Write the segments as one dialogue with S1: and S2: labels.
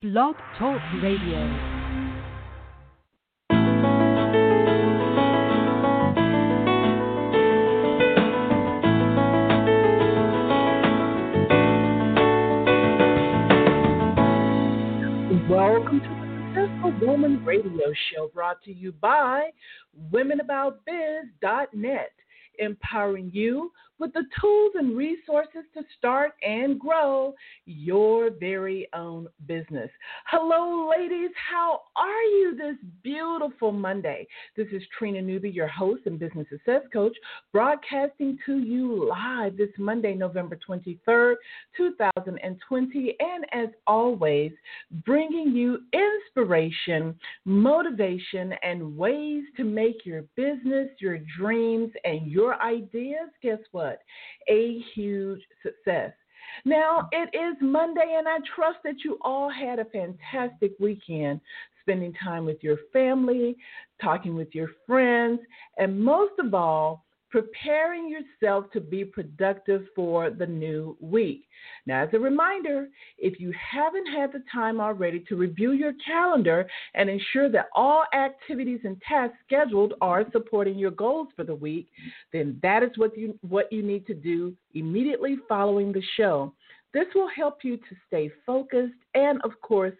S1: Blog Talk Radio.
S2: Welcome to the Successful Woman Radio Show brought to you by WomenAboutBiz.net, empowering you with the tools and resources to start and grow your very own business. Hello, ladies. How are you this beautiful Monday? This is Trina Newby, your host and business success coach, broadcasting to you live this Monday, November 23rd, 2020. And as always, bringing you inspiration, motivation, and ways to make your business, your dreams, and your ideas, guess what? A huge success. Now, it is Monday, and I trust that you all had a fantastic weekend spending time with your family, talking with your friends, and most of all, preparing yourself to be productive for the new week. Now, as a reminder, if you haven't had the time already to review your calendar and ensure that all activities and tasks scheduled are supporting your goals for the week, then that is what you what you need to do immediately following the show. This will help you to stay focused and of course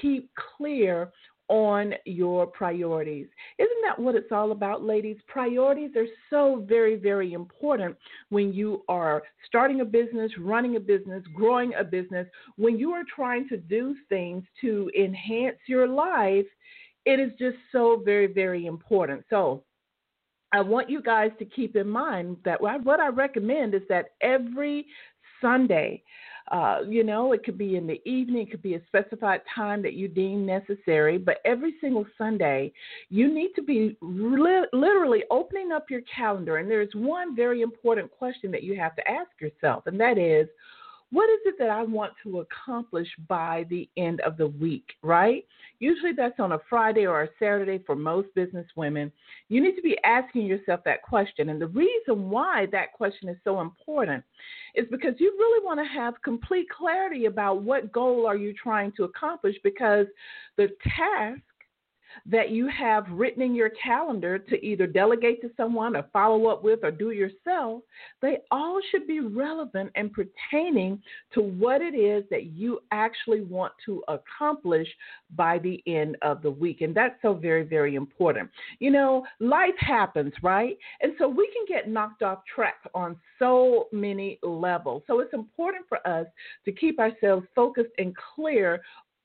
S2: keep clear on your priorities. Isn't that what it's all about, ladies? Priorities are so very, very important when you are starting a business, running a business, growing a business. When you are trying to do things to enhance your life, it is just so very, very important. So, I want you guys to keep in mind that what I recommend is that every Sunday, uh, you know, it could be in the evening, it could be a specified time that you deem necessary, but every single Sunday, you need to be li- literally opening up your calendar. And there's one very important question that you have to ask yourself, and that is, what is it that I want to accomplish by the end of the week, right? Usually that's on a Friday or a Saturday for most business women. You need to be asking yourself that question. And the reason why that question is so important is because you really want to have complete clarity about what goal are you trying to accomplish because the task that you have written in your calendar to either delegate to someone or follow up with or do yourself, they all should be relevant and pertaining to what it is that you actually want to accomplish by the end of the week. And that's so very, very important. You know, life happens, right? And so we can get knocked off track on so many levels. So it's important for us to keep ourselves focused and clear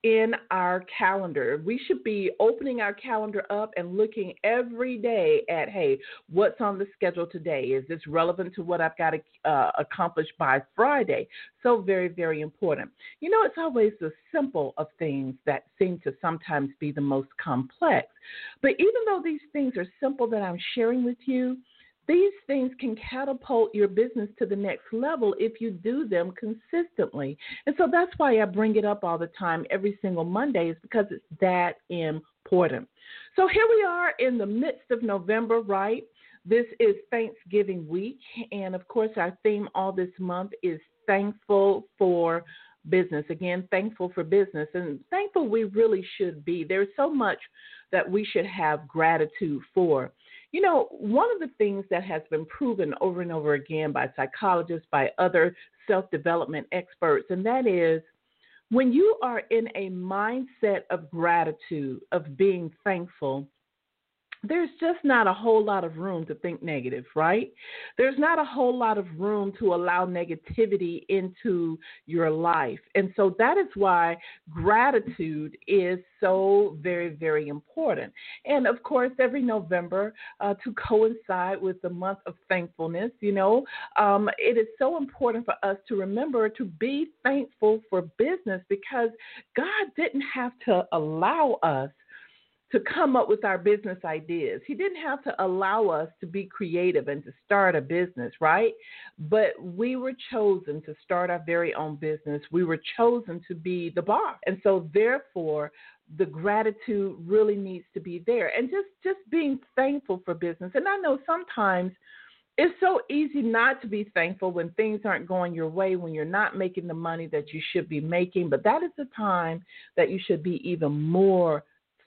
S2: in our calendar. We should be opening our calendar up and looking every day at, hey, what's on the schedule today? Is this relevant to what I've got to uh, accomplish by Friday? So, very, very important. You know, it's always the simple of things that seem to sometimes be the most complex. But even though these things are simple that I'm sharing with you, these things can catapult your business to the next level if you do them consistently. And so that's why I bring it up all the time every single Monday, is because it's that important. So here we are in the midst of November, right? This is Thanksgiving week. And of course, our theme all this month is thankful for business. Again, thankful for business. And thankful we really should be. There's so much that we should have gratitude for. You know, one of the things that has been proven over and over again by psychologists, by other self development experts, and that is when you are in a mindset of gratitude, of being thankful, there's just not a whole lot of room to think negative, right? There's not a whole lot of room to allow negativity into your life. And so that is why gratitude is so very, very important. And of course, every November, uh, to coincide with the month of thankfulness, you know, um, it is so important for us to remember to be thankful for business because God didn't have to allow us to come up with our business ideas. He didn't have to allow us to be creative and to start a business, right? But we were chosen to start our very own business. We were chosen to be the boss. And so therefore, the gratitude really needs to be there and just just being thankful for business. And I know sometimes it's so easy not to be thankful when things aren't going your way, when you're not making the money that you should be making. But that is the time that you should be even more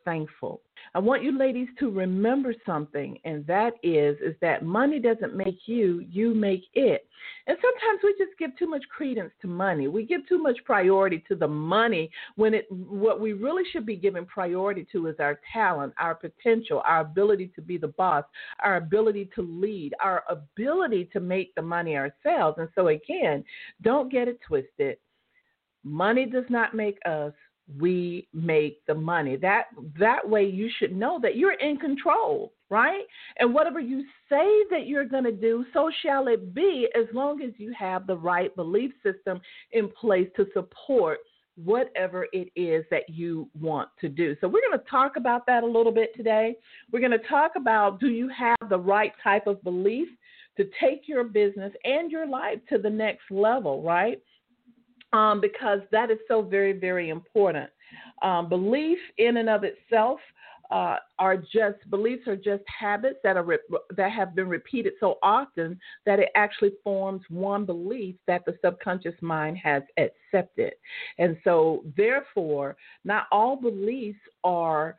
S2: thankful. I want you ladies to remember something, and that is is that money doesn't make you, you make it. And sometimes we just give too much credence to money. We give too much priority to the money when it what we really should be giving priority to is our talent, our potential, our ability to be the boss, our ability to lead, our ability to make the money ourselves. And so again, don't get it twisted. Money does not make us we make the money. That that way you should know that you're in control, right? And whatever you say that you're going to do, so shall it be as long as you have the right belief system in place to support whatever it is that you want to do. So we're going to talk about that a little bit today. We're going to talk about do you have the right type of belief to take your business and your life to the next level, right? Um, because that is so very, very important. Um, belief in and of itself uh, are just beliefs are just habits that are re- that have been repeated so often that it actually forms one belief that the subconscious mind has accepted, and so therefore, not all beliefs are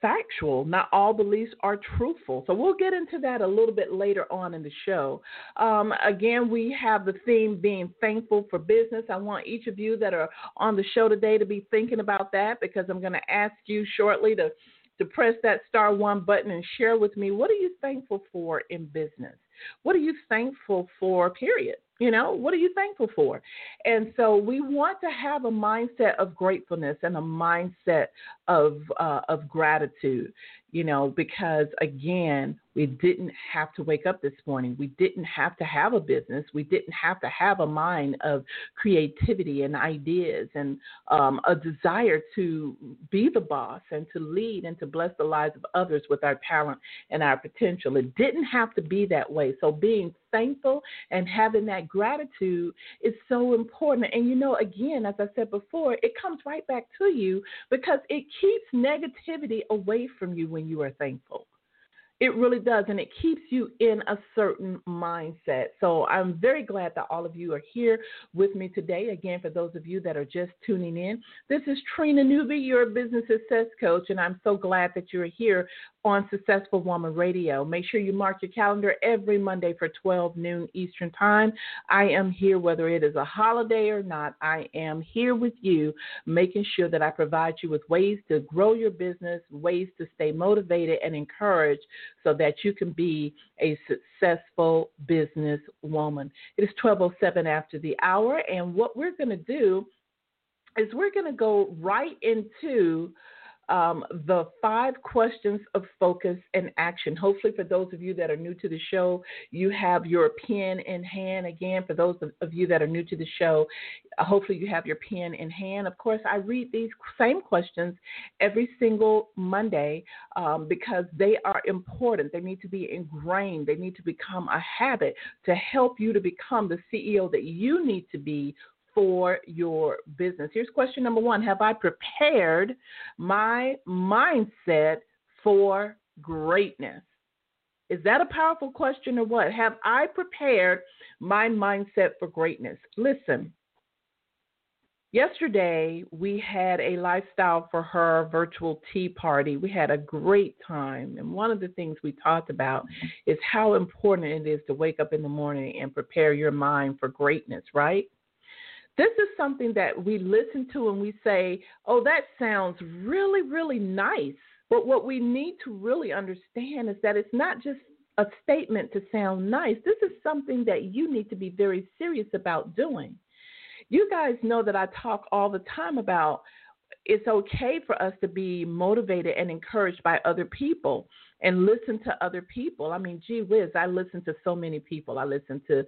S2: factual. Not all beliefs are truthful. So we'll get into that a little bit later on in the show. Um, again, we have the theme being thankful for business. I want each of you that are on the show today to be thinking about that because I'm going to ask you shortly to to press that star one button and share with me what are you thankful for in business? What are you thankful for, period? You know, what are you thankful for? And so we want to have a mindset of gratefulness and a mindset of uh, of gratitude you know, because again, we didn't have to wake up this morning. We didn't have to have a business. We didn't have to have a mind of creativity and ideas and um, a desire to be the boss and to lead and to bless the lives of others with our talent and our potential. It didn't have to be that way. So being thankful and having that gratitude is so important. And you know, again, as I said before, it comes right back to you because it keeps negativity away from you when you are thankful. It really does, and it keeps you in a certain mindset. So I'm very glad that all of you are here with me today. Again, for those of you that are just tuning in, this is Trina Newby, your business success coach, and I'm so glad that you're here on Successful Woman Radio. Make sure you mark your calendar every Monday for 12 noon Eastern Time. I am here whether it is a holiday or not. I am here with you, making sure that I provide you with ways to grow your business, ways to stay motivated and encouraged so that you can be a successful business woman. It is 12:07 after the hour and what we're going to do is we're going to go right into um, the five questions of focus and action. Hopefully, for those of you that are new to the show, you have your pen in hand. Again, for those of you that are new to the show, hopefully you have your pen in hand. Of course, I read these same questions every single Monday um, because they are important. They need to be ingrained, they need to become a habit to help you to become the CEO that you need to be for your business. Here's question number one Have I prepared my mindset for greatness? Is that a powerful question or what? Have I prepared my mindset for greatness? Listen, yesterday we had a lifestyle for her virtual tea party. We had a great time. And one of the things we talked about is how important it is to wake up in the morning and prepare your mind for greatness, right? This is something that we listen to and we say, oh, that sounds really, really nice. But what we need to really understand is that it's not just a statement to sound nice. This is something that you need to be very serious about doing. You guys know that I talk all the time about it's okay for us to be motivated and encouraged by other people and listen to other people. I mean, gee whiz, I listen to so many people. I listen to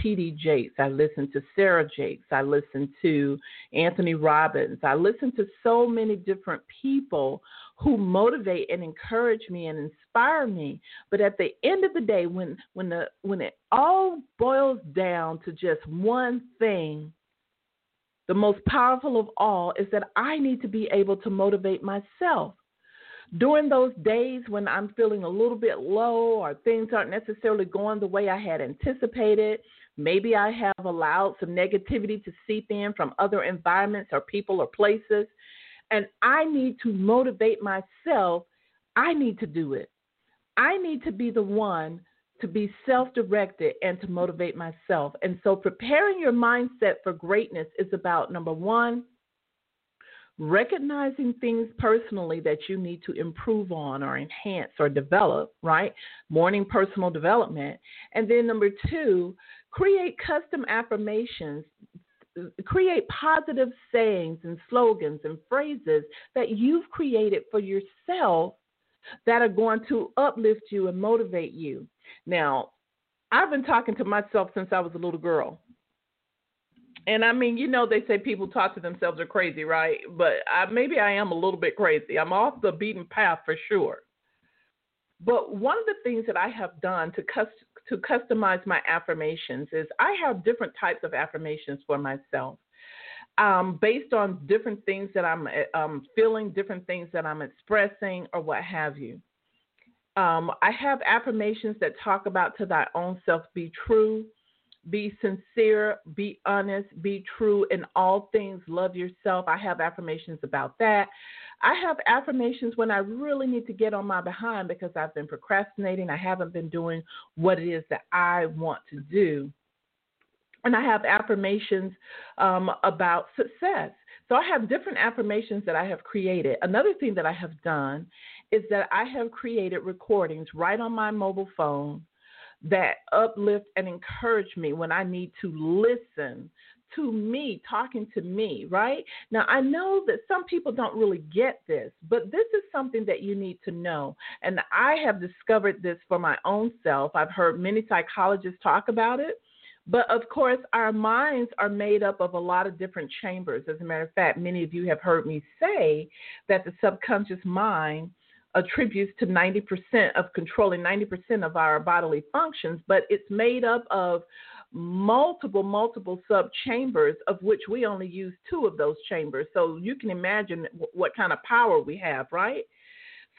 S2: T.D. Jakes. I listen to Sarah Jakes. I listen to Anthony Robbins. I listen to so many different people who motivate and encourage me and inspire me. But at the end of the day, when when the when it all boils down to just one thing, the most powerful of all is that I need to be able to motivate myself. During those days when I'm feeling a little bit low or things aren't necessarily going the way I had anticipated, maybe I have allowed some negativity to seep in from other environments or people or places, and I need to motivate myself, I need to do it. I need to be the one to be self directed and to motivate myself. And so, preparing your mindset for greatness is about number one, recognizing things personally that you need to improve on or enhance or develop, right? Morning personal development. And then number two, create custom affirmations. Create positive sayings and slogans and phrases that you've created for yourself that are going to uplift you and motivate you. Now, I've been talking to myself since I was a little girl. And I mean, you know, they say people talk to themselves are crazy, right? But I, maybe I am a little bit crazy. I'm off the beaten path for sure. But one of the things that I have done to cust- to customize my affirmations is I have different types of affirmations for myself. Um, based on different things that I'm um, feeling, different things that I'm expressing, or what have you. Um, I have affirmations that talk about to thy own self be true, be sincere, be honest, be true in all things, love yourself. I have affirmations about that. I have affirmations when I really need to get on my behind because I've been procrastinating. I haven't been doing what it is that I want to do. And I have affirmations um, about success. So I have different affirmations that I have created. Another thing that I have done is that I have created recordings right on my mobile phone that uplift and encourage me when I need to listen to me, talking to me, right? Now, I know that some people don't really get this, but this is something that you need to know. And I have discovered this for my own self. I've heard many psychologists talk about it. But of course, our minds are made up of a lot of different chambers. As a matter of fact, many of you have heard me say that the subconscious mind attributes to 90% of controlling 90% of our bodily functions, but it's made up of multiple, multiple sub chambers, of which we only use two of those chambers. So you can imagine what kind of power we have, right?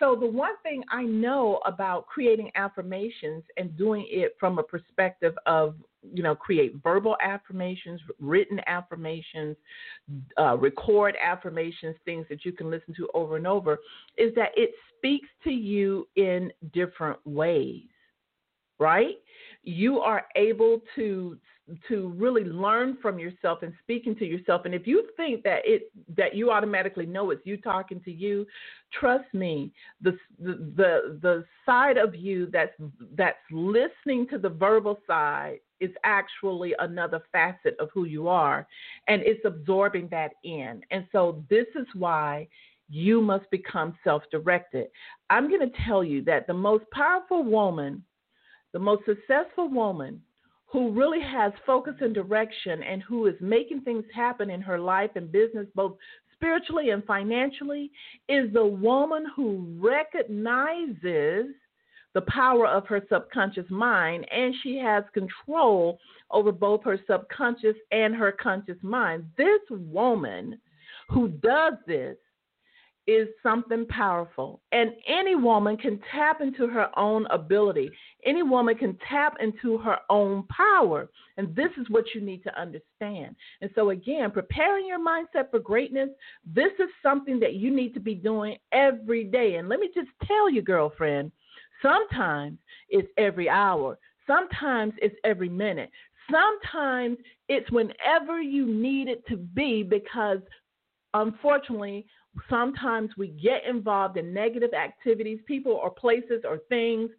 S2: So, the one thing I know about creating affirmations and doing it from a perspective of, you know, create verbal affirmations, written affirmations, uh, record affirmations, things that you can listen to over and over, is that it speaks to you in different ways, right? You are able to to really learn from yourself and speaking to yourself and if you think that it that you automatically know it's you talking to you trust me the the the, side of you that's that's listening to the verbal side is actually another facet of who you are and it's absorbing that in and so this is why you must become self-directed i'm going to tell you that the most powerful woman the most successful woman who really has focus and direction and who is making things happen in her life and business, both spiritually and financially, is the woman who recognizes the power of her subconscious mind and she has control over both her subconscious and her conscious mind. This woman who does this is something powerful. And any woman can tap into her own ability. Any woman can tap into her own power. And this is what you need to understand. And so, again, preparing your mindset for greatness, this is something that you need to be doing every day. And let me just tell you, girlfriend, sometimes it's every hour, sometimes it's every minute. Sometimes it's whenever you need it to be because unfortunately, sometimes we get involved in negative activities, people or places or things,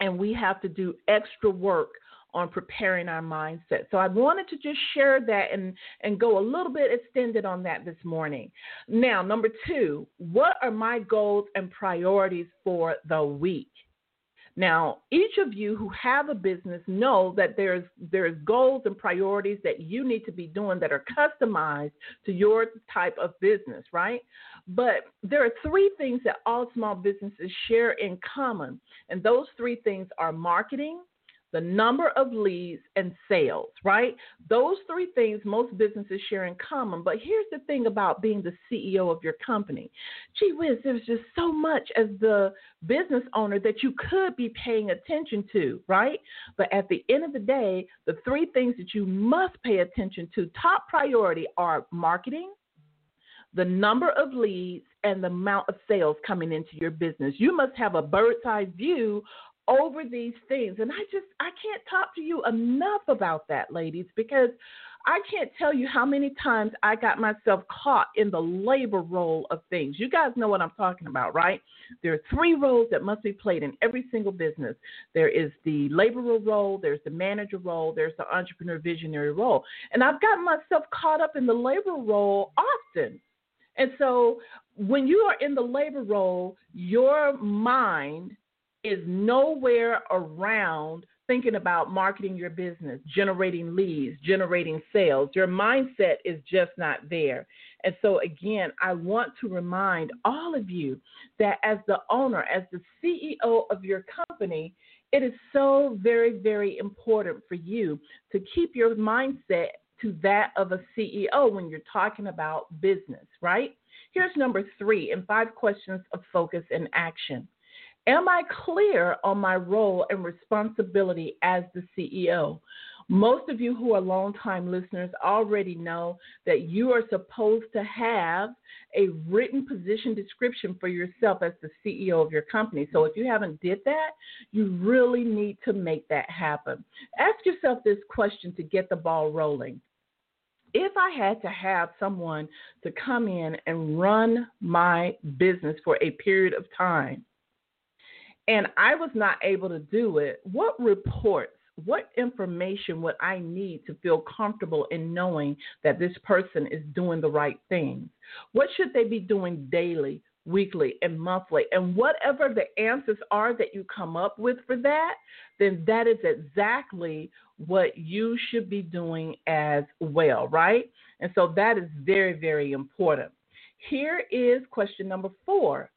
S2: and we have to do extra work on preparing our mindset. So I wanted to just share that and, and go a little bit extended on that this morning. Now, number two, what are my goals and priorities for the week? Now, each of you who have a business know that there's there's goals and priorities that you need to be doing that are customized to your type of business, right? But there are three things that all small businesses share in common, and those three things are marketing, the number of leads, and sales, right? Those three things most businesses share in common. But here's the thing about being the CEO of your company. Gee whiz, there's just so much as the business owner that you could be paying attention to, right? But at the end of the day, the three things that you must pay attention to, top priority are marketing, the number of leads, and the amount of sales coming into your business. You must have a bird's eye view over these things. And I just, I can't talk to you enough about that, ladies, because I can't tell you how many times I got myself caught in the labor role of things. You guys know what I'm talking about, right? There are three roles that must be played in every single business there is the laborer role, there's the manager role, there's the entrepreneur visionary role. And I've gotten myself caught up in the labor role often. And so when you are in the labor role, your mind is nowhere around thinking about marketing your business, generating leads, generating sales. Your mindset is just not there. And so, again, I want to remind all of you that as the owner, as the CEO of your company, it is so very, very important for you to keep your mindset to that of a CEO when you're talking about business, right? Here's number three in five questions of focus and action. Am I clear on my role and responsibility as the CEO? Most of you who are longtime listeners already know that you are supposed to have a written position description for yourself as the CEO of your company. So if you haven't did that, you really need to make that happen. Ask yourself this question to get the ball rolling. If I had to have someone to come in and run my business for a period of time, and I was not able to do it, what reports, what information would I need to feel comfortable in knowing that this person is doing the right things? What should they be doing daily, weekly, and monthly? And whatever the answers are that you come up with for that, then that is exactly what you should be doing as well, right? And so that is very, very important. Here is question number four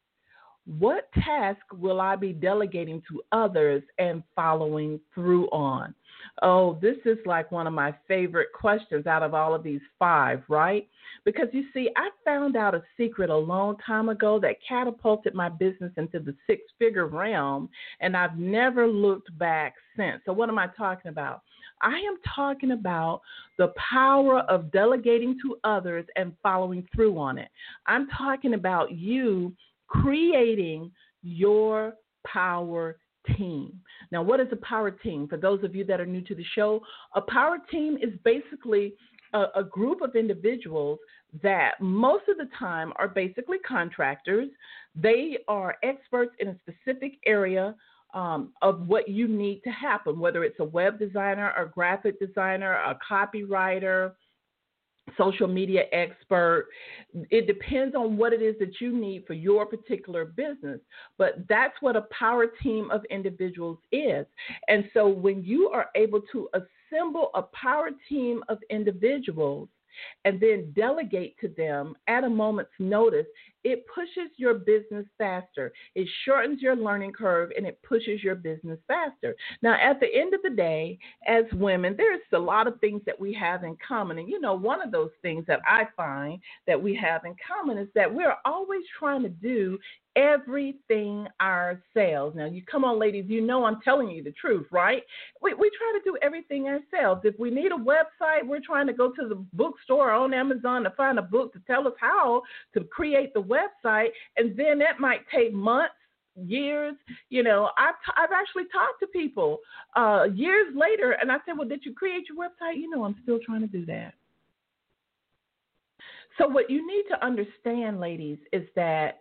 S2: what task will I be delegating to others and following through on? Oh, this is like one of my favorite questions out of all of these five, right? Because you see, I found out a secret a long time ago that catapulted my business into the six figure realm, and I've never looked back since. So, what am I talking about? I am talking about the power of delegating to others and following through on it. I'm talking about you creating your power team. Now, what is a power team? For those of you that are new to the show, a power team is basically a, a, group of individuals that most of the time are basically contractors. They are experts in a specific area um, of what you need to happen, whether it's a web designer, a graphic designer, a copywriter, social media expert. It depends on what it is that you need for your particular business. But that's what a power team of individuals is. And so when you are able to assemble a power team of individuals, and then delegate to them at a moment's notice, it pushes your business faster. It shortens your learning curve and it pushes your business faster. Now, at the end of the day, as women, there's a lot of things that we have in common. And you know, one of those things that I find that we have in common is that we're always trying to do everything ourselves. Now, you come on, ladies, you know I'm telling you the truth, right? We, we try to do everything ourselves. If we need a website, we're trying to go to the bookstore on Amazon to find a book to tell us how to create the website, and then that might take months years. You know, I've t- I've actually talked to people uh, years later, and I said, "Well, did you create your website?" You know, I'm still trying to do that. So what you need to understand, ladies, is that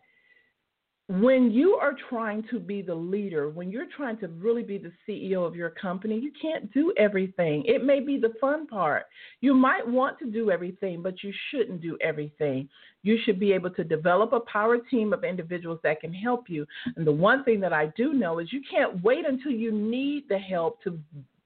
S2: when you are trying to be the leader, when you're trying to really be the CEO of your company, you can't do everything. It may be the fun part. You might want to do everything, but you shouldn't do everything. You should be able to develop a power team of individuals that can help you. And the one thing that I do know is you can't wait until you need the help to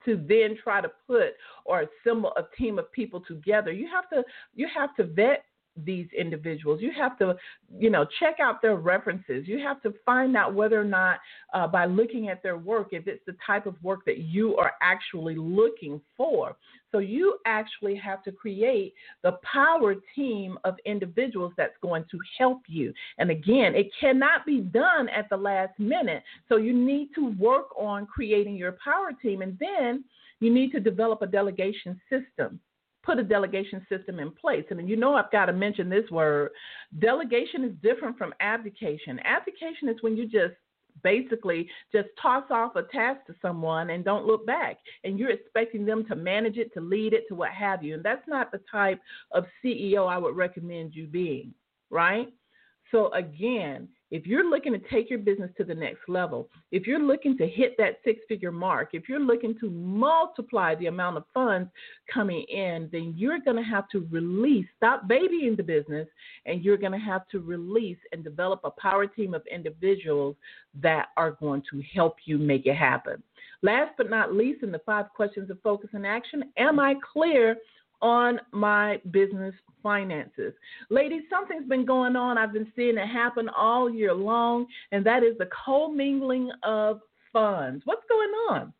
S2: to then try to put or assemble a team of people together. You have to you have to vet these individuals. You have to, you know, check out their references. You have to find out whether or not, uh, by looking at their work, if it's the type of work that you are actually looking for. So you actually have to create the power team of individuals that's going to help you. And again, it cannot be done at the last minute. So you need to work on creating your power team. And then you need to develop a delegation system put a delegation system in place. And you know, I've got to mention this word. Delegation is different from abdication. Abdication is when you just basically just toss off a task to someone and don't look back. And you're expecting them to manage it, to lead it, to what have you. And that's not the type of CEO I would recommend you being, right? So, again, if you're looking to take your business to the next level, if you're looking to hit that six figure mark, if you're looking to multiply the amount of funds coming in, then you're going to have to release, stop babying the business, and you're going to have to release and develop a power team of individuals that are going to help you make it happen. Last but not least, in the five questions of focus and action, am I clear on my business finances. Ladies, something's been going on. I've been seeing it happen all year long, and that is the commingling of funds. What's going on?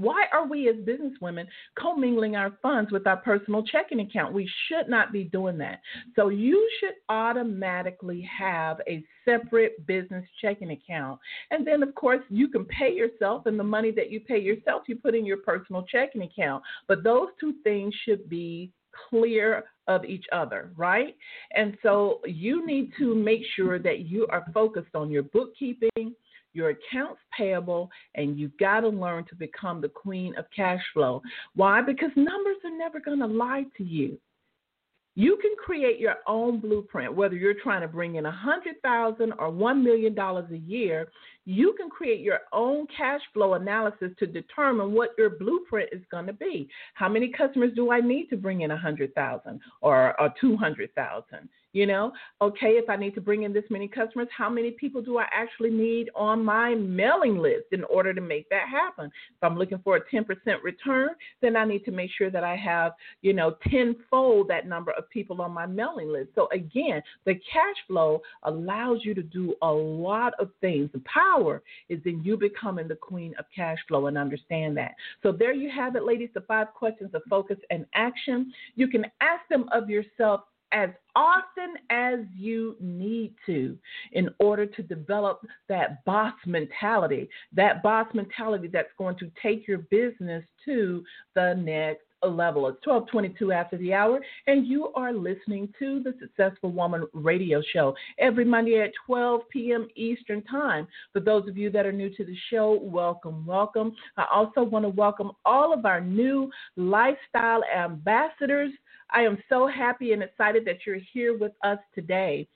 S2: Why are we as businesswomen commingling our funds with our personal checking account? We should not be doing that. So you should automatically have a separate business checking account. And then, of course, you can pay yourself, and the money that you pay yourself, you put in your personal checking account. But those two things should be clear of each other, right? And so you need to make sure that you are focused on your bookkeeping your accounts payable, and you've got to learn to become the queen of cash flow. Why? Because numbers are never going to lie to you. You can create your own blueprint, whether you're trying to bring in a hundred thousand or one million dollars a year. You can create your own cash flow analysis to determine what your blueprint is going to be. How many customers do I need to bring in a hundred thousand or, or two hundred thousand? You know, okay, if I need to bring in this many customers, how many people do I actually need on my mailing list in order to make that happen? If I'm looking for a 10% return, then I need to make sure that I have, you know, tenfold that number of people on my mailing list. So again, the cash flow allows you to do a lot of things. The power is in you becoming the queen of cash flow and understand that. So there you have it, ladies, the five questions of focus and action. You can ask them of yourself as often as you need to in order to develop that boss mentality, that boss mentality that's going to take your business to the next level. It's 1222 after the hour, and you are listening to the Successful Woman radio show every Monday at 12 p.m. Eastern Time. For those of you that are new to the show, welcome, welcome. I also want to welcome all of our new lifestyle ambassadors I am so happy and excited that you're here with us today.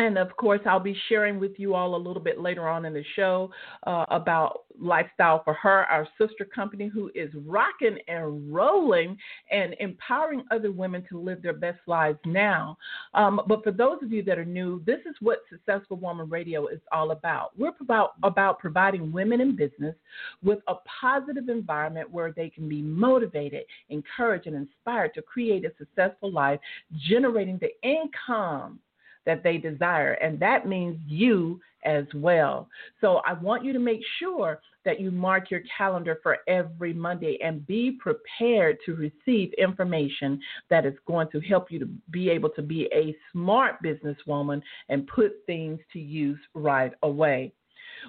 S2: And of course, I'll be sharing with you all a little bit later on in the show uh, about Lifestyle for Her, our sister company who is rocking and rolling and empowering other women to live their best lives now. Um, but for those of you that are new, this is what Successful Woman Radio is all about. We're about, about providing women in business with a positive environment where they can be motivated, encouraged, and inspired to create a successful life, generating the income that they desire. And that means you as well. So I want you to make sure that you mark your calendar for every Monday and be prepared to receive information that is going to help you to be able to be a smart businesswoman and put things to use right away.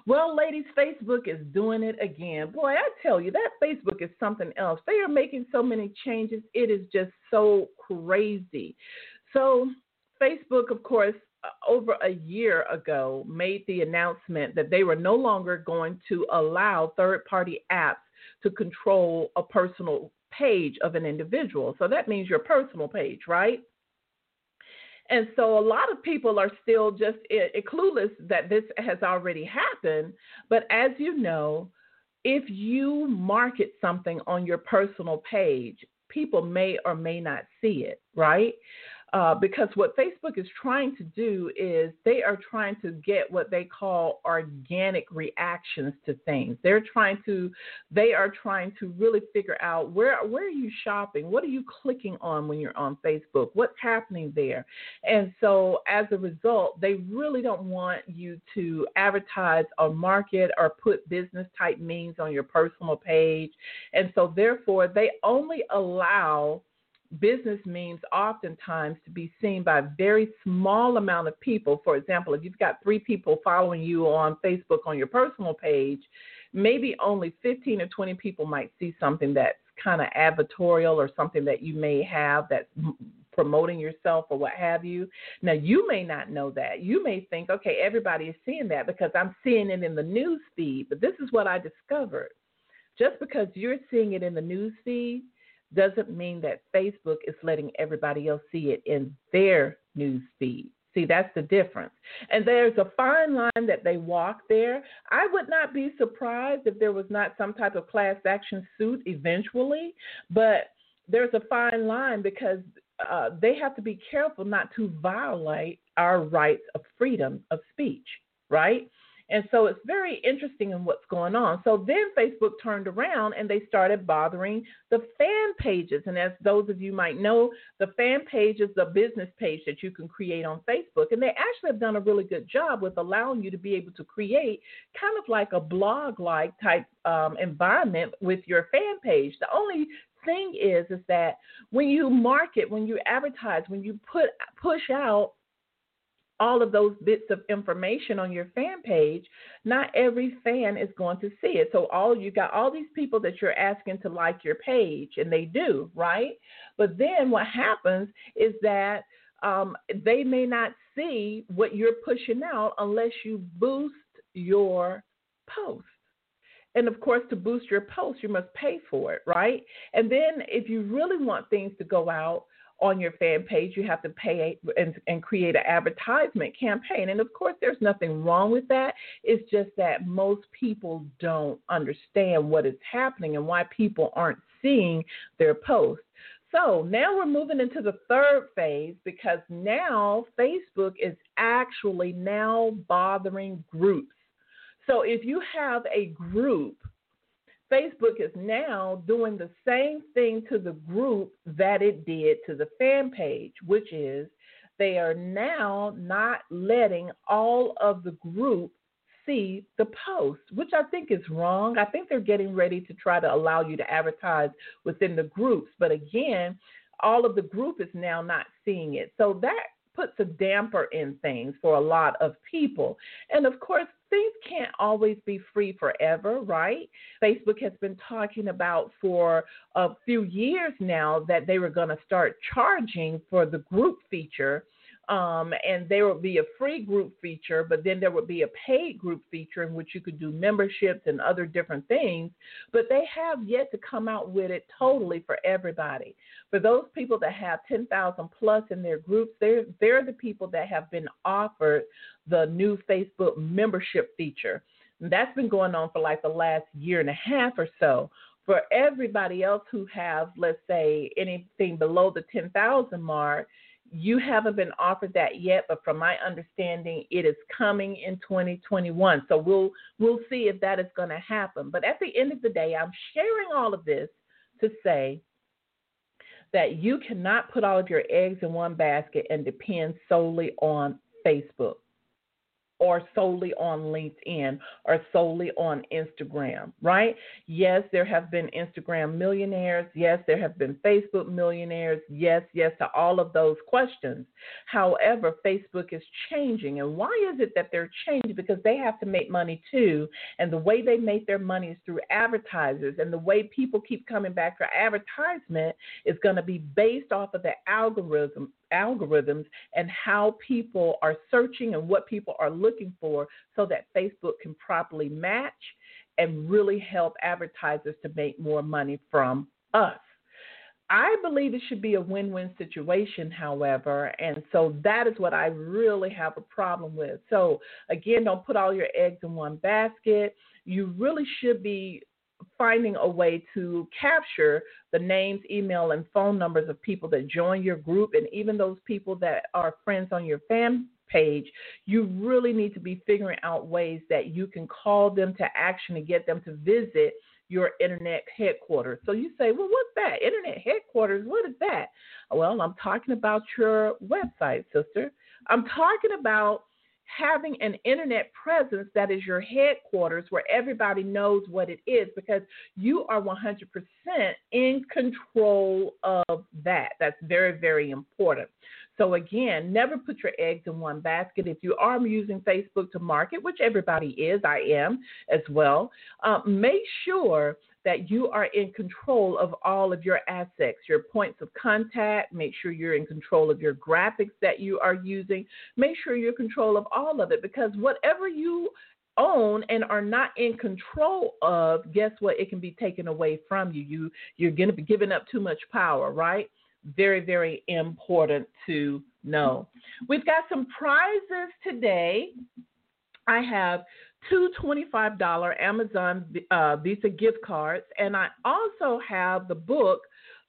S2: Well, ladies, Facebook is doing it again. Boy, I tell you, that Facebook is something else. They are making so many changes. It is just so crazy. So, Facebook, of course, uh, over a year ago made the announcement that they were no longer going to allow third party apps to control a personal page of an individual. So that means your personal page, right? And so a lot of people are still just clueless that this has already happened. But as you know, if you market something on your personal page, people may or may not see it, right? Uh, because what Facebook is trying to do is they are trying to get what they call organic reactions to things. They're trying to they are trying to really figure out where where are you shopping? What are you clicking on when you're on Facebook? What's happening there? And so as a result, they really don't want you to advertise or market or put business type means on your personal page. And so therefore they only allow business means oftentimes to be seen by a very small amount of people. For example, if you've got three people following you on Facebook on your personal page, maybe only 15 or 20 people might see something that's kind of advertorial or something that you may have that's promoting yourself or what have you. Now, you may not know that. You may think, okay, everybody is seeing that because I'm seeing it in the news feed. But this is what I discovered. Just because you're seeing it in the news feed doesn't mean that Facebook is letting everybody else see it in their news feed. See, that's the difference. And there's a fine line that they walk there. I would not be surprised if there was not some type of class action suit eventually, but there's a fine line because uh, they have to be careful not to violate our rights of freedom of speech, right? And so it's very interesting in what's going on. So then Facebook turned around and they started bothering the fan pages. And as those of you might know, the fan page is the business page that you can create on Facebook. And they actually have done a really good job with allowing you to be able to create kind of like a blog like type um, environment with your fan page. The only thing is is that when you market, when you advertise, when you put push out all of those bits of information on your fan page, not every fan is going to see it. So all you got all these people that you're asking to like your page, and they do, right? But then what happens is that um, they may not see what you're pushing out unless you boost your post. And of course, to boost your post, you must pay for it, right? And then if you really want things to go out, on your fan page, you have to pay and, and, create an advertisement campaign. And of course, there's nothing wrong with that. It's just that most people don't understand what is happening and why people aren't seeing their posts. So now we're moving into the third phase because now Facebook is actually now bothering groups. So if you have a group Facebook is now doing the same thing to the group that it did to the fan page, which is they are now not letting all of the group see the post, which I think is wrong. I think they're getting ready to try to allow you to advertise within the groups. But again, all of the group is now not seeing it. So that puts a damper in things for a lot of people. And of course, things can't always be free forever, right? Facebook has been talking about for a few years now that they were going to start charging for the group feature um, and there would be a free group feature, but then there would be a paid group feature in which you could do memberships and other different things. But they have yet to come out with it totally for everybody. For those people that have 10,000 plus in their groups, they're, they're the people that have been offered the new Facebook membership feature. And that's been going on for like the last year and a half or so for everybody else who have let's say anything below the 10,000 mark you haven't been offered that yet, but from my understanding, it is coming in 2021. So we'll we'll see if that is going to happen. But at the end of the day, I'm sharing all of this to say that you cannot put all of your eggs in one basket and depend solely on Facebook or solely on LinkedIn or solely on Instagram, right? Yes, there have been Instagram millionaires. Yes, there have been Facebook millionaires. Yes, yes to all of those questions. However, Facebook is changing. And why is it that they're changing? Because they have to make money too. And the way they make their money is through advertisers. And the way people keep coming back for advertisement is going to be based off of the algorithm algorithms and how people are searching and what people are looking for so that Facebook can properly match and really help advertisers to make more money from us. I believe it should be a win win situation, however, and so that is what I really have a problem with. So, again, don't put all your eggs in one basket. You really should be finding a way to capture the names, email, and phone numbers of people that join your group, and even those people that are friends on your fan page, you really need to be figuring out ways that you can call them to action and get them to visit your internet headquarters. So you say, well, what's that? Internet headquarters, what is that? Well, I'm talking about your website, sister. I'm talking about having an internet presence that is your headquarters where everybody knows what it is because you are 100% in control of that. That's very, very important. So, again, never put your eggs in one basket. If you are using Facebook to market, which everybody is, I am as well, uh, make sure that you are in control of all of your assets, your points of contact. Make sure you're in control of your graphics that you are using. Make sure you're in control of all of it because whatever you own and are not in control of, guess what? It can be taken away from you. You you're going to be giving up too much power, right? Very very important to know. We've got some prizes today. I have two $25 Amazon uh, Visa gift cards, and I also have the book,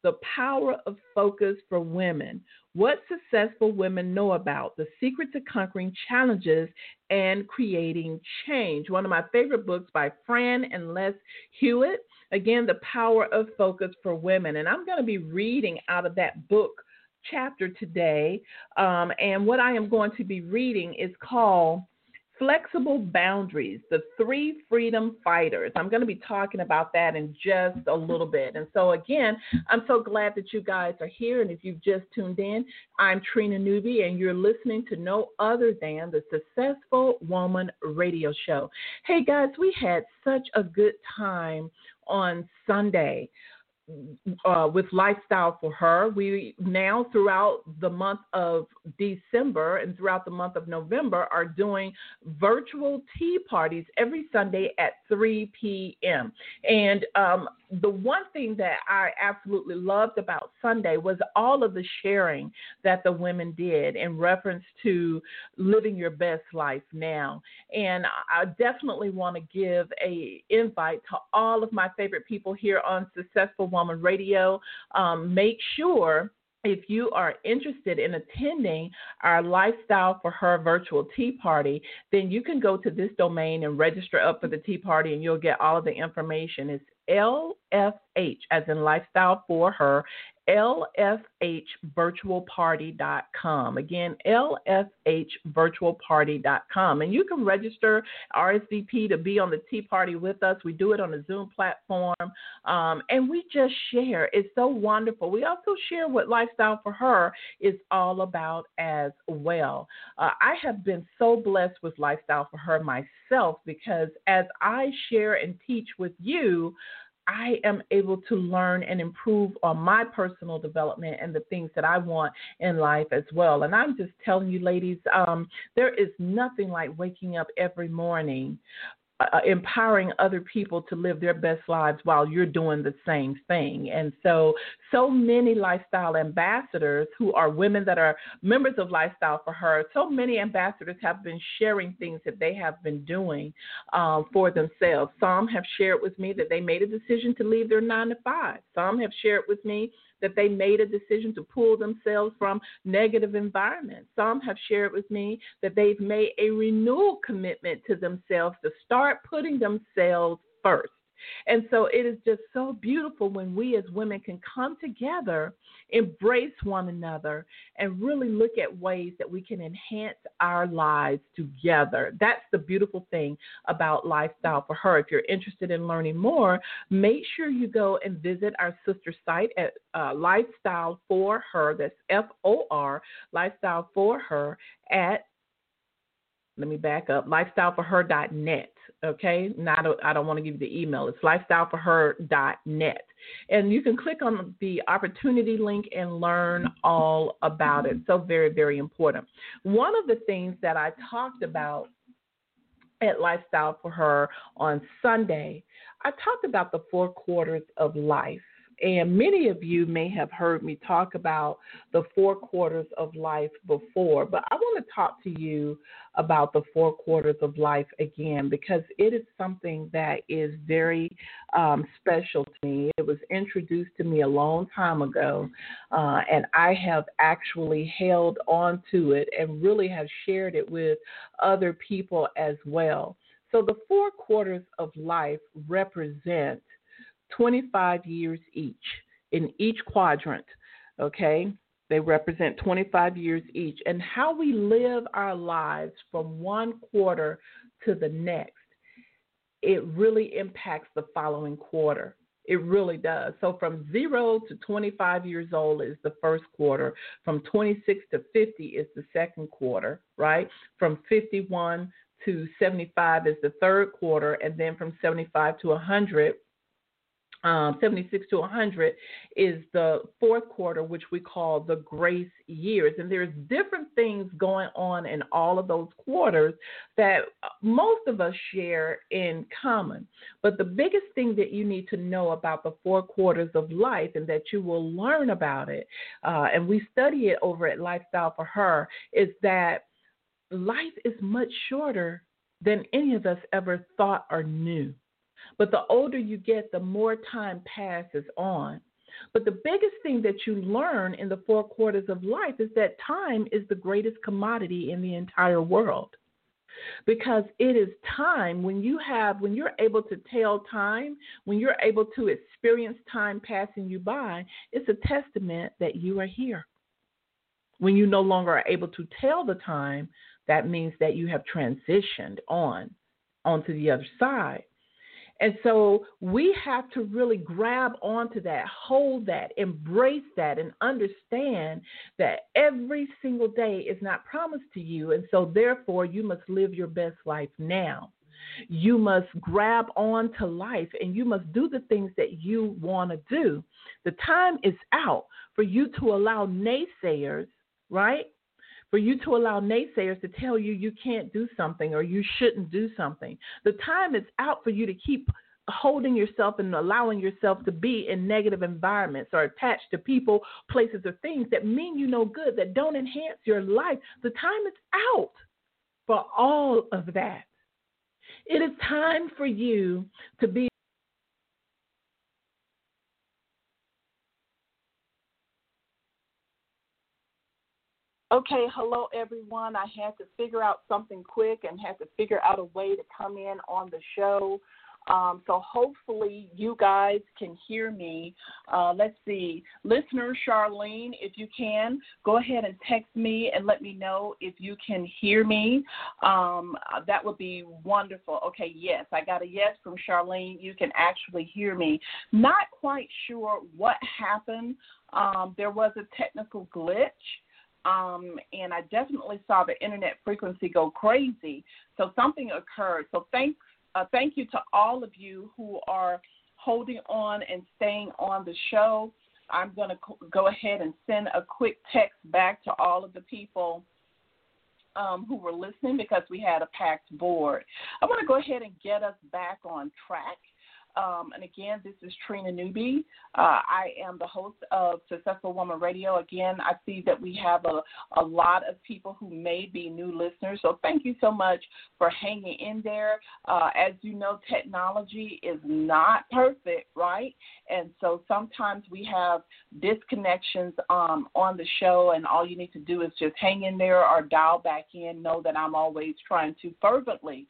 S2: The Power of Focus for Women What Successful Women Know About The Secret to Conquering Challenges and Creating Change. One of my favorite books by Fran and Les Hewitt. Again, The Power of Focus for Women. And I'm going to be reading out of that book chapter today. Um, and what I am going to be reading is called flexible boundaries, the three freedom fighters. I'm going to be talking about that in just a little bit. And so, again, I'm so glad that you guys are here. And if you've just tuned in, I'm Trina Newby, and you're listening to no other than the Successful Woman Radio Show. Hey, guys, we had such a good time on Sunday uh, with lifestyle for her. We now, throughout the month of December and throughout the month of November, are doing virtual tea parties every Sunday at 3 p.m. And um, the one thing that I absolutely loved about Sunday was all of the sharing that the women did in reference to living your best life now. And I definitely want to give a invite to all of my favorite people here on Successful Woman Radio. Um, make sure if you are interested in attending our Lifestyle for Her virtual tea party, then you can go to this domain and register up for the tea party, and you'll get all of the information. It's LFH, as in Lifestyle for Her, lfhvirtualparty.com. Again, lfhvirtualparty.com. And you can register RSVP to be on the tea party with us. We do it on a Zoom platform. Um, and we just share. It's so wonderful. We also share what Lifestyle for Her is all about as well. Uh, I have been so blessed with Lifestyle for Her myself because as I share and teach with you, I am able to learn and improve on my personal development and the things that I want in life as well. And I'm just telling you, ladies, um, there is nothing like waking up every morning uh, empowering other people to live their best lives while you're doing the same thing. And so, so many lifestyle ambassadors who are women that are members of Lifestyle for Her, so many ambassadors have been sharing things that they have been doing um, for themselves. Some have shared with me that they made a decision to leave their nine to five. Some have shared with me that they made a decision to pull themselves from negative environments. Some have shared with me that they've made a renewal commitment to themselves to start putting themselves first. And so it is just so beautiful when we as women can come together, embrace one another, and really look at ways that we can enhance our lives together. That's the beautiful thing about Lifestyle for Her. If you're interested in learning more, make sure you go and visit our sister site at uh, Lifestyle for Her. That's F O R, Lifestyle for Her at let me back up. lifestyleforher.net okay? Now I don't, I don't want to give you the email. It's lifestyleforher.net and you can click on the opportunity link and learn all about it. So very very important. One of the things that i talked about at lifestyle for her on sunday i talked about the four quarters of life And many of you may have heard me talk about the four quarters of life before, but I want to talk to you about the four quarters of life again because it is something that is very um, special to me. It was introduced to me a long time ago, uh, and I have actually held on to it and really have shared it with other people as well. So the four quarters of life represent 25 years each in each quadrant. Okay? They represent 25 years each. And how we live our lives from one quarter to the next, it really impacts the following quarter. It really does. So from zero to 25 years old is the first quarter. From 26 to 50 is the second quarter, right? From 51 to 75 is the third quarter. And then from 75 to 100 um, 76 to 100 is the fourth quarter, which we call the grace years. And there's different things going on in all of those quarters that most of us share in common. But the biggest thing that you need to know about the four quarters of life and that you will learn about it, uh, and we study it over at Lifestyle for Her, is that life is much shorter than any of us ever thought or knew. But the older you get, the more time passes on. But the biggest thing that you learn in the four quarters of life is that time is the greatest commodity in the entire world. Because it is time when you have, when you're able to tell time, when you're able to experience time passing you by, it's a testament that you are here. When you no longer are able to tell the time, that means that you have transitioned on onto the other side. And so we have to really grab onto that, hold that, embrace that, and understand that every single day is not promised to you. And so, therefore, you must live your best life now. You must grab on to life and you must do the things that you want to do. The time is out for you to allow naysayers, right? For you to allow naysayers to tell you you can't do something or you shouldn't do something. The time is out for you to keep holding yourself and allowing yourself to be in negative environments or attached to people, places, or things that mean you no good, that don't enhance your life. The time is out for all of that. It is time for you to be Okay, hello everyone. I had to figure out something quick and had to figure out a way to come in on the show. Um, so hopefully you guys can hear me. Uh, let's see, listener Charlene, if you can, go ahead and text me and let me know if you can hear me. Um, that would be wonderful. Okay, yes, I got a yes from Charlene. You can actually hear me. Not quite sure what happened. Um, there was a technical glitch um, and I definitely saw the internet frequency go crazy. So something occurred. So thanks, uh, thank you to all of you who are holding on and staying on the show. I'm going to go ahead and send a quick text back to all of the people um, who were listening because we had a packed board. I want to go ahead and get us back on track. Um, and again, this is Trina Newby. Uh, I am the host of Successful Woman Radio. Again, I see that we have a, a lot of people who may be new listeners. So thank you so much for hanging in there. Uh, as you know, technology is not perfect, right? And so sometimes we have disconnections um, on the show, and all you need to do is just hang in there or dial back in. Know that I'm always trying to fervently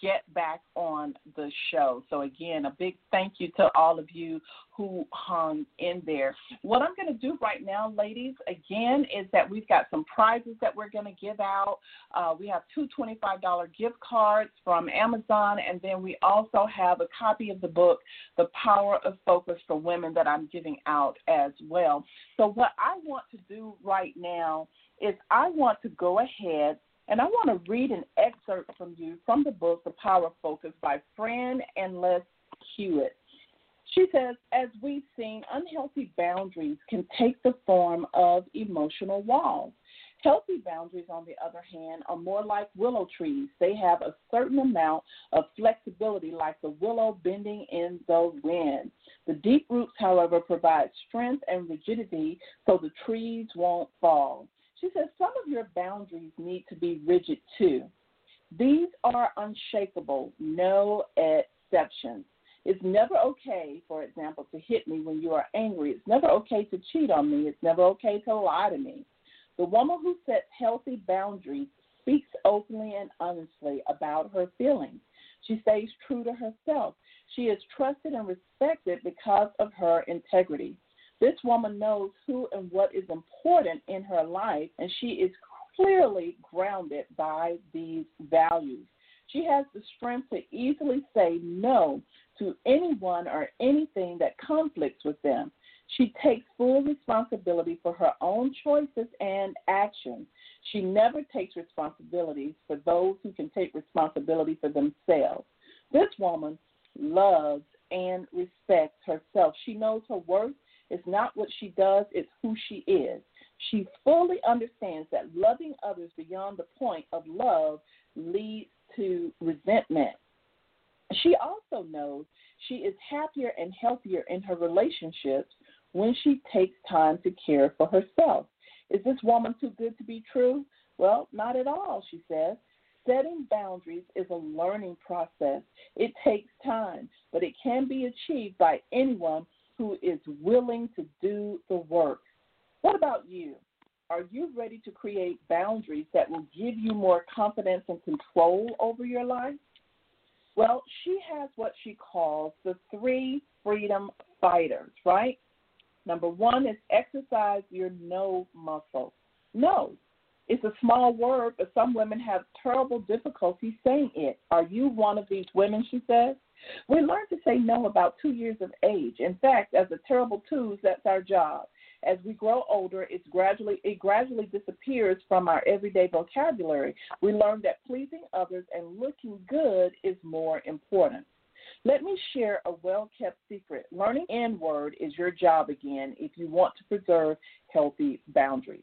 S2: get back on the show. So, again, a big thank you to all of you who hung in there. What I'm going to do right now, ladies, again, is that we've got some prizes that we're going to give out. Uh, we have two $25 gift cards from Amazon, and then we also have a copy of the book, The Power of Focus for Women, that I'm giving out as well. So, what I want to do right now is I want to go ahead and I want to read an excerpt from you from the book, The Power Focus by Fran and Les Hewitt. She says, as we've seen, unhealthy boundaries can take the form of emotional walls. Healthy boundaries, on the other hand, are more like willow trees. They have a certain amount of flexibility, like the willow bending in the wind. The deep roots, however, provide strength and rigidity so the trees won't fall. She says some of your boundaries need to be rigid too. These are unshakable, no exceptions. It's never okay, for example, to hit me when you are angry. It's never okay to cheat on me. It's never okay to lie to me. The woman who sets healthy boundaries speaks openly and honestly about her feelings. She stays true to herself. She is trusted and respected because of her integrity. This woman knows who and what is important in her life, and she is clearly grounded by these values. She has the strength to easily say no to anyone or anything that conflicts with them. She takes full responsibility for her own choices and actions. She never takes responsibility for those who can take responsibility for themselves. This woman loves and respects herself. She knows her worth is not what she does, it's who she is. She fully understands that loving others beyond the point of love leads to resentment. She also knows she is happier and healthier in her relationships when she takes time to care for herself. Is this woman too good to be true? Well, not at all, she says. Setting boundaries is a learning process. It takes time, but it can be achieved by anyone who is willing to do the work. What about you? Are you ready to create boundaries that will give you more confidence and control over your life? Well, she has what she calls the three freedom fighters, right? Number one is exercise your no muscle. No. It's a small word, but some women have terrible difficulty saying it. Are you one of these women, she says? We learn to say no about two years of age. In fact, as a terrible twos, that's our job. As we grow older, it's gradually it gradually disappears from our everyday vocabulary. We learn that pleasing others and looking good is more important. Let me share a well kept secret. Learning N word is your job again if you want to preserve healthy boundaries.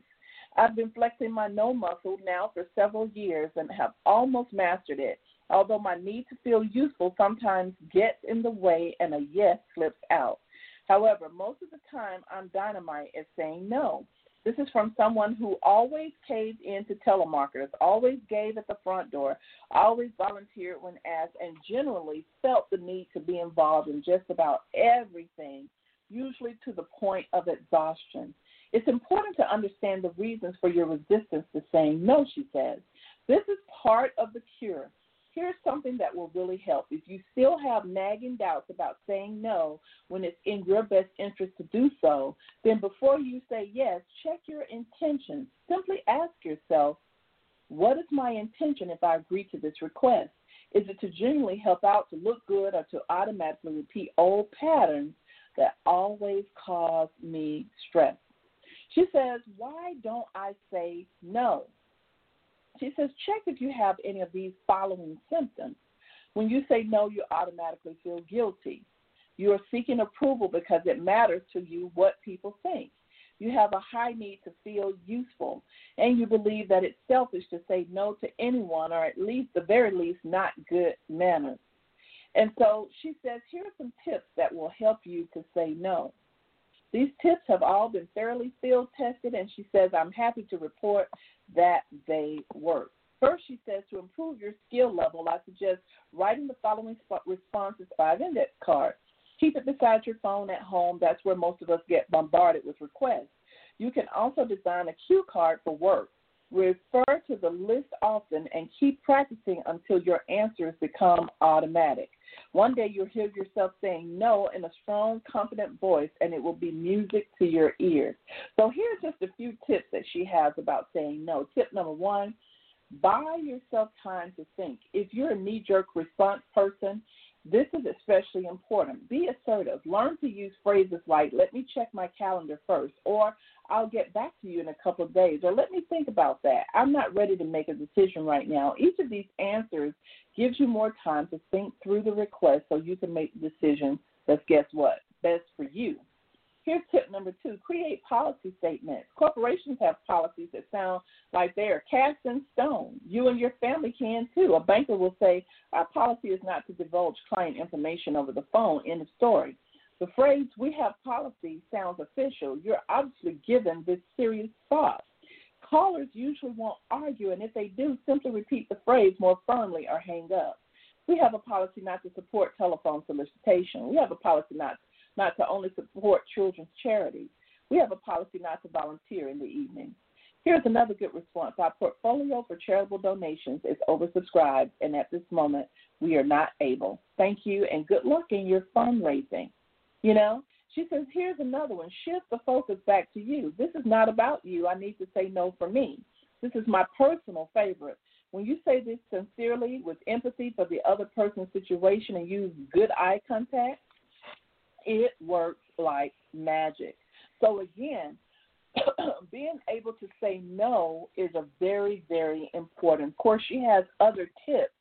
S2: I've been flexing my no muscle now for several years and have almost mastered it although my need to feel useful sometimes gets in the way and a yes slips out. However, most of the time I'm dynamite at saying no. This is from someone who always caved in to telemarketers, always gave at the front door, always volunteered when asked, and generally felt the need to be involved in just about everything, usually to the point of exhaustion. It's important to understand the reasons for your resistance to saying no, she says. This is part of the cure here's something that will really help. If you still have nagging doubts about saying no when it's in your best interest to do so, then before you say yes, check your intentions. Simply ask yourself, what is my intention if I agree to this request? Is it to genuinely help out, to look good, or to automatically repeat old patterns that always cause me stress? She says, Why don't I say no? She says, check if you have any of these following symptoms. When you say no, you automatically feel guilty. You are seeking approval because it matters to you what people think. You have a high need to feel useful, and you believe that it's selfish to say no to anyone, or at least, the very least, not good manners. And so she says, here are some tips that will help you to say no. These tips have all been thoroughly field tested, and she says, I'm happy to report that they work. First, she says, to improve your skill level, I suggest writing the following responses five index cards. Keep it beside your phone at home. That's where most of us get bombarded with requests. You can also design a cue card for work. Refer to the list often and keep practicing until your answers become automatic. One day you'll hear yourself saying no in a strong, confident voice, and it will be music to your ears. So, here's just a few tips that she has about saying no. Tip number one buy yourself time to think. If you're a knee jerk response person, this is especially important. Be assertive. Learn to use phrases like, let me check my calendar first, or I'll get back to you in a couple of days, or let me think about that. I'm not ready to make a decision right now. Each of these answers gives you more time to think through the request so you can make the decision that's, guess what, best for you. Here's tip number two create policy statements. Corporations have policies that sound like they are cast in stone. You and your family can too. A banker will say, Our policy is not to divulge client information over the phone. End of story. The phrase, We have policy, sounds official. You're obviously given this serious thought. Callers usually won't argue, and if they do, simply repeat the phrase more firmly or hang up. We have a policy not to support telephone solicitation. We have a policy not not to only support children's charities. We have a policy not to volunteer in the evening. Here's another good response. Our portfolio for charitable donations is oversubscribed, and at this moment, we are not able. Thank you, and good luck in your fundraising. You know, she says, here's another one. Shift the focus back to you. This is not about you. I need to say no for me. This is my personal favorite. When you say this sincerely with empathy for the other person's situation and use good eye contact, it works like magic. So, again, being able to say no is a very, very important. Of course, she has other tips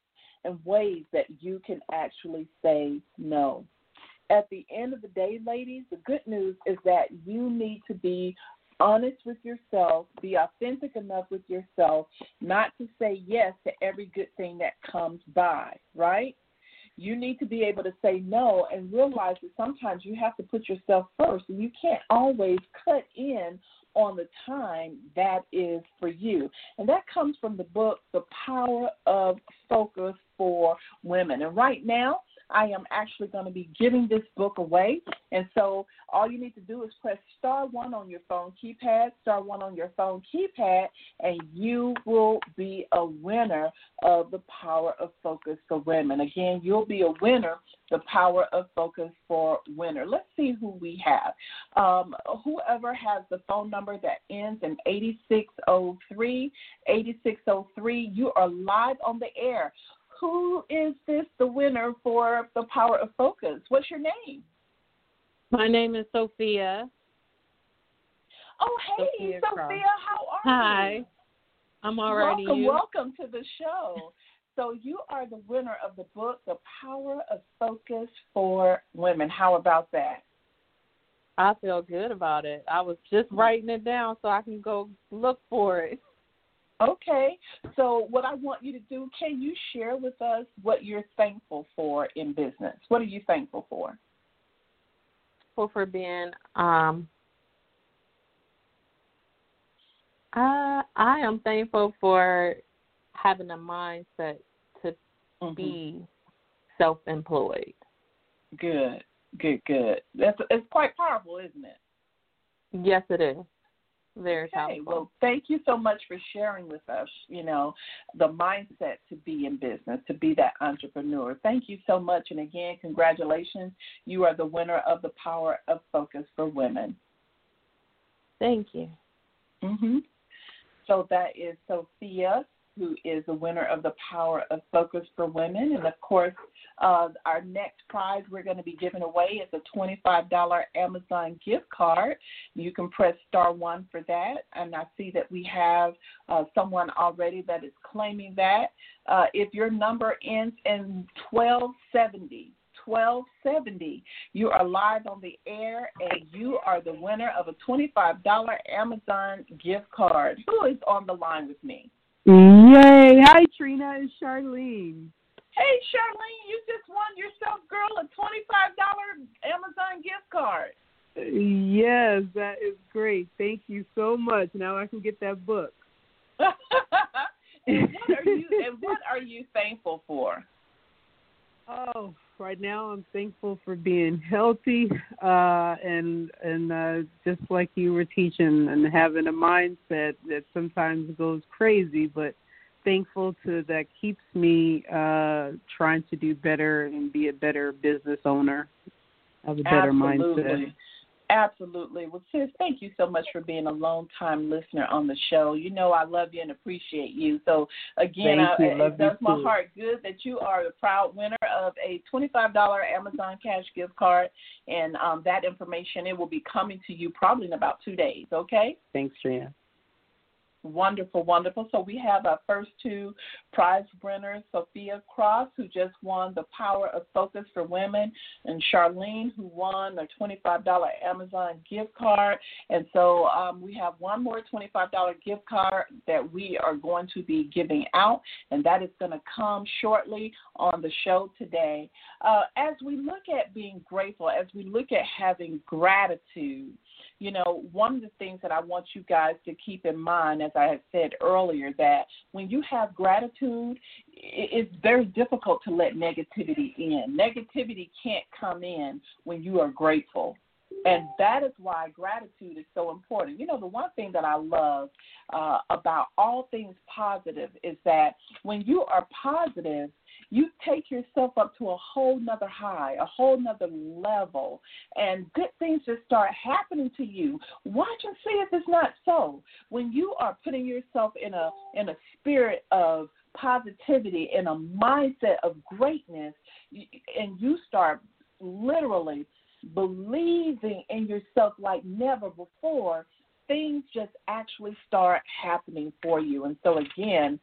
S2: and ways that you can actually say no. At the end of the day, ladies, the good news is that you need to be honest with yourself, be authentic enough with yourself, not to say yes to every good thing that comes by, right? You need to be able to say no and realize that sometimes you have to put yourself first and you can't always cut in on the time that is for you. And that comes from the book, The Power of Focus for Women. And right now, I am actually going to be giving this book away. And so all you need to do is press star one on your phone keypad, star one on your phone keypad, and you will be a winner of the Power of Focus for Women. Again, you'll be a winner, the Power of Focus for Winner. Let's see who we have. Um, whoever has the phone number that ends in 8603, 8603, you are live on the air who is this the winner for the Power of Focus? What's your name?
S3: My name is Sophia.
S2: Oh, hey, Sophia, Sophia how are
S3: Hi.
S2: you?
S3: Hi. I'm all right.
S2: Welcome, welcome to the show. So you are the winner of the book, The Power of Focus for Women. How about that?
S3: I feel good about it. I was just writing it down so I can go look for it.
S2: Okay, so what I want you to do, can you share with us what you're thankful for in business? What are you thankful for?
S3: Well, for being, um, I I am thankful for having a mindset to mm-hmm. be self-employed.
S2: Good, good, good. That's it's quite powerful, isn't it?
S3: Yes, it is. Very
S2: okay. Well, thank you so much for sharing with us, you know, the mindset to be in business, to be that entrepreneur. Thank you so much. And again, congratulations. You are the winner of the Power of Focus for Women.
S3: Thank you.
S2: Mhm. So that is Sophia who is the winner of the Power of Focus for Women. And of course, uh, our next prize we're going to be giving away is a $25 Amazon gift card. You can press star one for that. And I see that we have uh, someone already that is claiming that. Uh, if your number ends in 1270, 1270. You are live on the air and you are the winner of a $25 Amazon gift card. Who is on the line with me?
S4: Yay! Hi, Trina. It's Charlene.
S2: Hey, Charlene, you just won yourself, girl, a twenty-five dollar Amazon gift card.
S4: Yes, that is great. Thank you so much. Now I can get that book.
S2: and what are you and what are you thankful for?
S4: Oh, right now I'm thankful for being healthy uh and and uh just like you were teaching and having a mindset that sometimes goes crazy but thankful to that keeps me uh trying to do better and be a better business owner have a better
S2: Absolutely.
S4: mindset
S2: Absolutely. Well, sis, thank you so much for being a long time listener on the show. You know I love you and appreciate you. So again, I, it does my
S4: too.
S2: heart good that you are the proud winner of a twenty-five dollar Amazon cash gift card, and um, that information it will be coming to you probably in about two days. Okay.
S4: Thanks, Trina.
S2: Wonderful, wonderful. So we have our first two prize winners, Sophia Cross, who just won the Power of Focus for Women, and Charlene, who won a $25 Amazon gift card. And so um, we have one more $25 gift card that we are going to be giving out, and that is going to come shortly on the show today. Uh, as we look at being grateful, as we look at having gratitude, you know, one of the things that I want you guys to keep in mind, as I had said earlier, that when you have gratitude, it's very difficult to let negativity in. Negativity can't come in when you are grateful. And that is why gratitude is so important. You know, the one thing that I love uh, about all things positive is that when you are positive, you take yourself up to a whole nother high, a whole nother level, and good things just start happening to you. Watch and see if it's not so. When you are putting yourself in a in a spirit of positivity, in a mindset of greatness, and you start literally believing in yourself like never before, things just actually start happening for you. And so, again,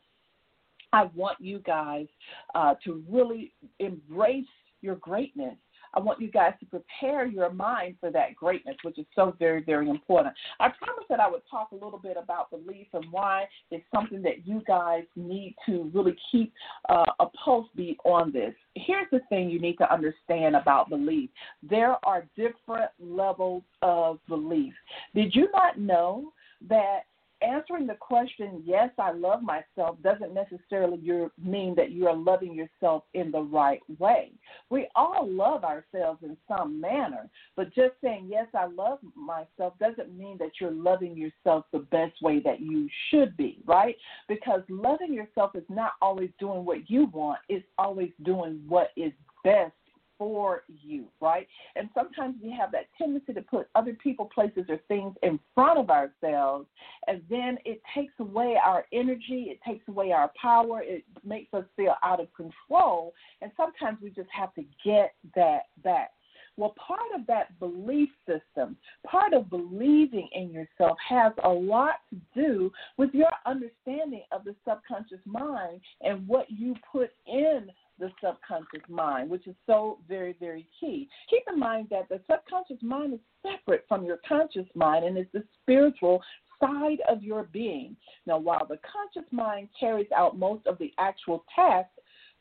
S2: I want you guys uh, to really embrace your greatness. I want you guys to prepare your mind for that greatness, which is so very, very important. I promised that I would talk a little bit about belief and why it's something that you guys need to really keep uh, a pulse beat on this. Here's the thing you need to understand about belief there are different levels of belief. Did you not know that answering the question, yes, I love myself, doesn't necessarily mean that you are loving yourself in the right way. We all love ourselves in some manner, but just saying, yes, I love myself doesn't mean that you're loving yourself the best way that you should be, right? Because loving yourself is not always doing what you want, it's always doing what is best for you, right? And sometimes we have that tendency to put other people, places, or things in front of ourselves, and then it takes away our energy, it takes away our power, it makes us feel out of control, and sometimes we just have to get that back. Well, part of that belief system, part of believing in yourself has a lot to do with your understanding of the subconscious mind and what you put in the subconscious mind, which is so very, very key. Keep in mind that the subconscious mind is separate from your conscious mind and is the spiritual side of your being. Now, while the conscious mind carries out most of the actual tasks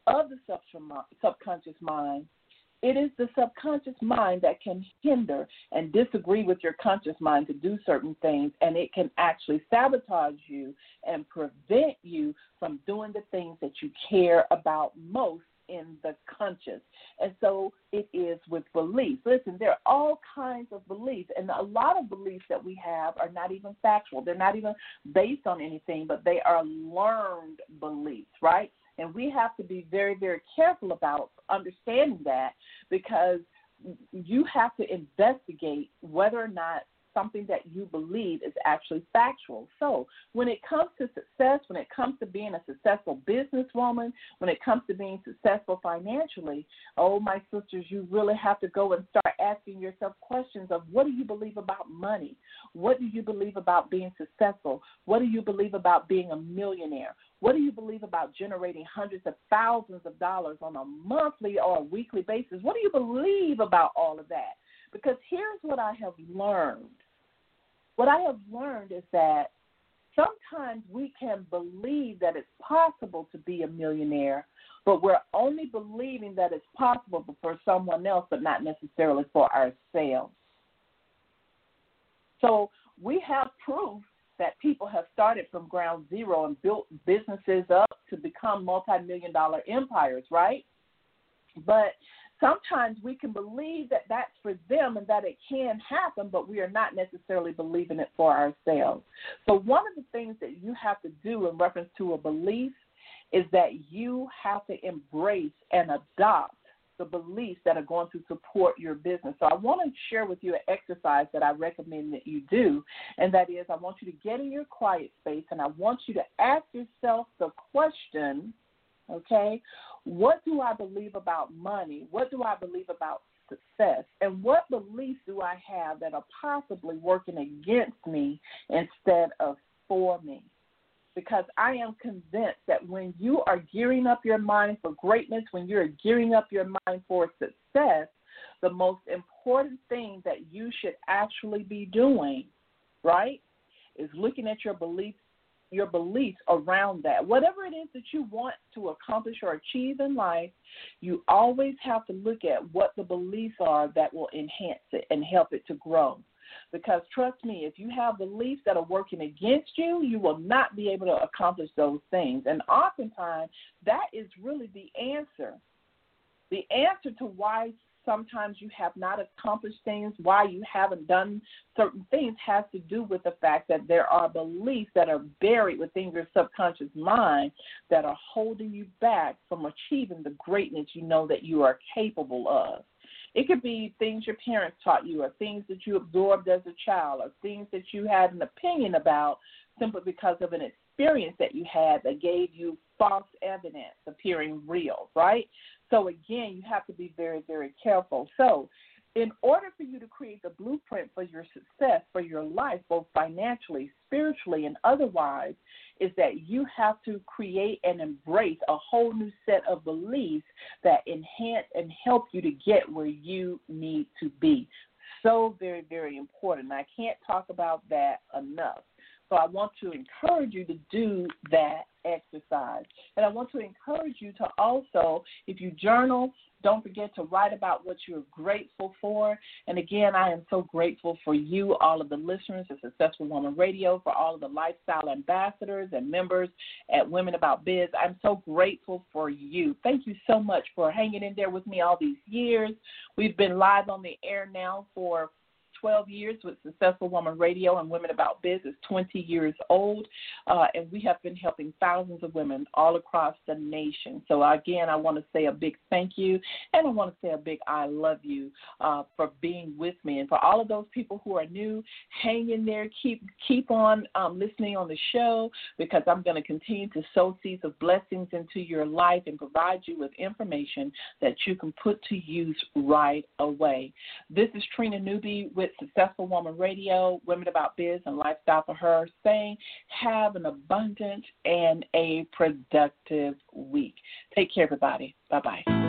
S2: of the subconscious mind, it is the subconscious mind that can hinder and disagree with your conscious mind to do certain things, and it can actually sabotage you and prevent you from doing the things that you care about most in the conscious. And so it is with beliefs. Listen, there are all kinds of beliefs, and a lot of beliefs that we have are not even factual. They're not even based on anything, but they are learned beliefs, right? And we have to be very, very careful about understanding that because you have to investigate whether or not something that you believe is actually factual. So, when it comes to success, when it comes to being a successful businesswoman, when it comes to being successful financially, oh, my sisters, you really have to go and start asking yourself questions of what do you believe about money? What do you believe about being successful? What do you believe about being a millionaire? What do you believe about generating hundreds of thousands of dollars on a monthly or a weekly basis? What do you believe about all of that? Because here's what I have learned. What I have learned is that sometimes we can believe that it's possible to be a millionaire, but we're only believing that it's possible for someone else, but not necessarily for ourselves. So we have proof that people have started from ground zero and built businesses up to become multi million dollar empires, right? But sometimes we can believe that that's for them and that it can happen, but we are not necessarily believing it for ourselves. So, one of the things that you have to do in reference to a belief is that you have to embrace and adopt the beliefs that are going to support your business. So I want to share with you an exercise that I recommend that you do, and that is I want you to get in your quiet space and I want you to ask yourself the question, okay, what do I believe about money? What do I believe about success? And what beliefs do I have that are possibly working against me instead of for me? because I am convinced that when you are gearing up your mind for greatness, when you're gearing up your mind for success, the most important thing that you should actually be doing, right, is looking at your beliefs your beliefs around that. Whatever it is that you want to accomplish or achieve in life, you always have to look at what the beliefs are that will enhance it and help it to grow. Because trust me, if you have beliefs that are working against you, you will not be able to accomplish those things. And oftentimes, that is really the answer. The answer to why sometimes you have not accomplished things, why you haven't done certain things, has to do with the fact that there are beliefs that are buried within your subconscious mind that are holding you back from achieving the greatness you know that you are capable of. It could be things your parents taught you, or things that you absorbed as a child, or things that you had an opinion about simply because of an experience that you had that gave you false evidence appearing real, right? So again, you have to be very, very careful. So in order for you to create the blueprint for your success, for your life, both financially, spiritually, and otherwise, is that you have to create and embrace a whole new set of beliefs that enhance and help you to get where you need to be. So very, very important. I can't talk about that enough. So I want to encourage you to do that exercise. And I want to encourage you to also, if you journal, don't forget to write about what you're grateful for. And again, I am so grateful for you, all of the listeners of Successful Woman Radio, for all of the lifestyle ambassadors and members at Women About Biz. I'm so grateful for you. Thank you so much for hanging in there with me all these years. We've been live on the air now for 12 years with Successful Woman Radio and Women About Biz is 20 years old, uh, and we have been helping thousands of women all across the nation. So, again, I want to say a big thank you, and I want to say a big I love you uh, for being with me. And for all of those people who are new, hang in there, keep keep on um, listening on the show because I'm going to continue to sow seeds of blessings into your life and provide you with information that you can put to use right away. This is Trina Newby with with Successful Woman Radio, Women About Biz and Lifestyle for Her, saying have an abundant and a productive week. Take care, everybody. Bye bye.